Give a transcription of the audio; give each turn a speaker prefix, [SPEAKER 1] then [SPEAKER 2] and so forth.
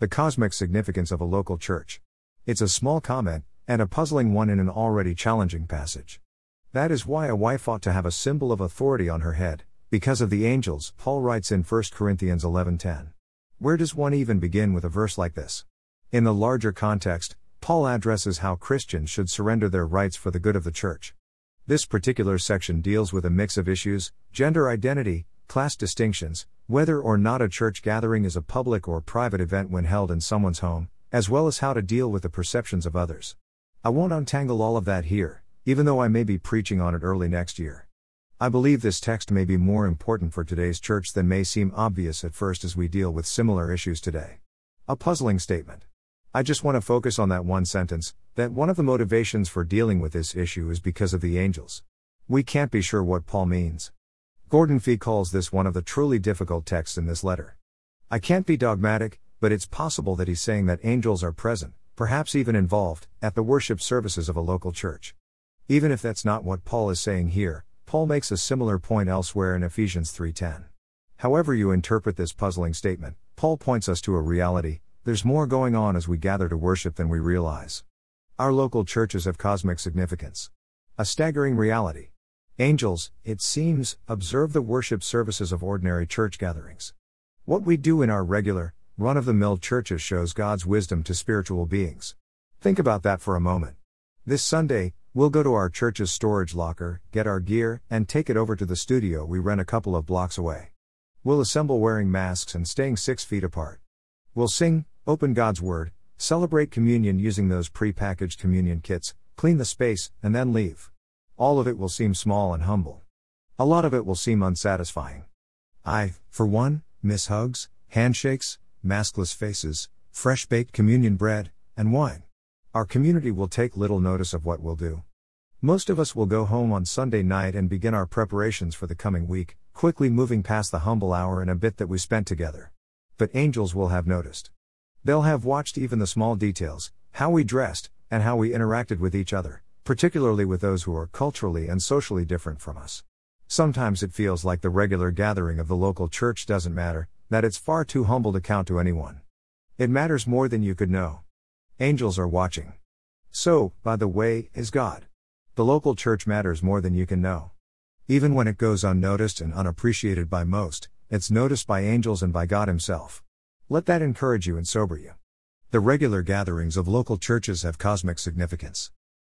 [SPEAKER 1] The cosmic significance of a local church. It's a small comment, and a puzzling one in an already challenging passage. That is why a wife ought to have a symbol of authority on her head, because of the angels, Paul writes in 1 Corinthians 11:10. Where does one even begin with a verse like this? In the larger context, Paul addresses how Christians should surrender their rights for the good of the church. This particular section deals with a mix of issues gender identity, class distinctions, whether or not a church gathering is a public or private event when held in someone's home, as well as how to deal with the perceptions of others. I won't untangle all of that here, even though I may be preaching on it early next year. I believe this text may be more important for today's church than may seem obvious at first as we deal with similar issues today. A puzzling statement. I just want to focus on that one sentence that one of the motivations for dealing with this issue is because of the angels. We can't be sure what Paul means. Gordon Fee calls this one of the truly difficult texts in this letter. I can't be dogmatic, but it's possible that he's saying that angels are present, perhaps even involved, at the worship services of a local church. Even if that's not what Paul is saying here, Paul makes a similar point elsewhere in Ephesians 3:10. However you interpret this puzzling statement, Paul points us to a reality, there's more going on as we gather to worship than we realize. Our local churches have cosmic significance. A staggering reality. Angels, it seems, observe the worship services of ordinary church gatherings. What we do in our regular, run of the mill churches shows God's wisdom to spiritual beings. Think about that for a moment. This Sunday, we'll go to our church's storage locker, get our gear, and take it over to the studio we rent a couple of blocks away. We'll assemble wearing masks and staying six feet apart. We'll sing, open God's Word, celebrate communion using those pre packaged communion kits, clean the space, and then leave. All of it will seem small and humble. A lot of it will seem unsatisfying. I, for one, miss hugs, handshakes, maskless faces, fresh baked communion bread, and wine. Our community will take little notice of what we'll do. Most of us will go home on Sunday night and begin our preparations for the coming week, quickly moving past the humble hour and a bit that we spent together. But angels will have noticed. They'll have watched even the small details, how we dressed, and how we interacted with each other, particularly with those who are culturally and socially different from us. Sometimes it feels like the regular gathering of the local church doesn't matter, that it's far too humble to count to anyone. It matters more than you could know. Angels are watching. So, by the way, is God. The local church matters more than you can know. Even when it goes unnoticed and unappreciated by most, it's noticed by angels and by God Himself. Let that encourage you and sober you. The regular gatherings of local churches have cosmic significance.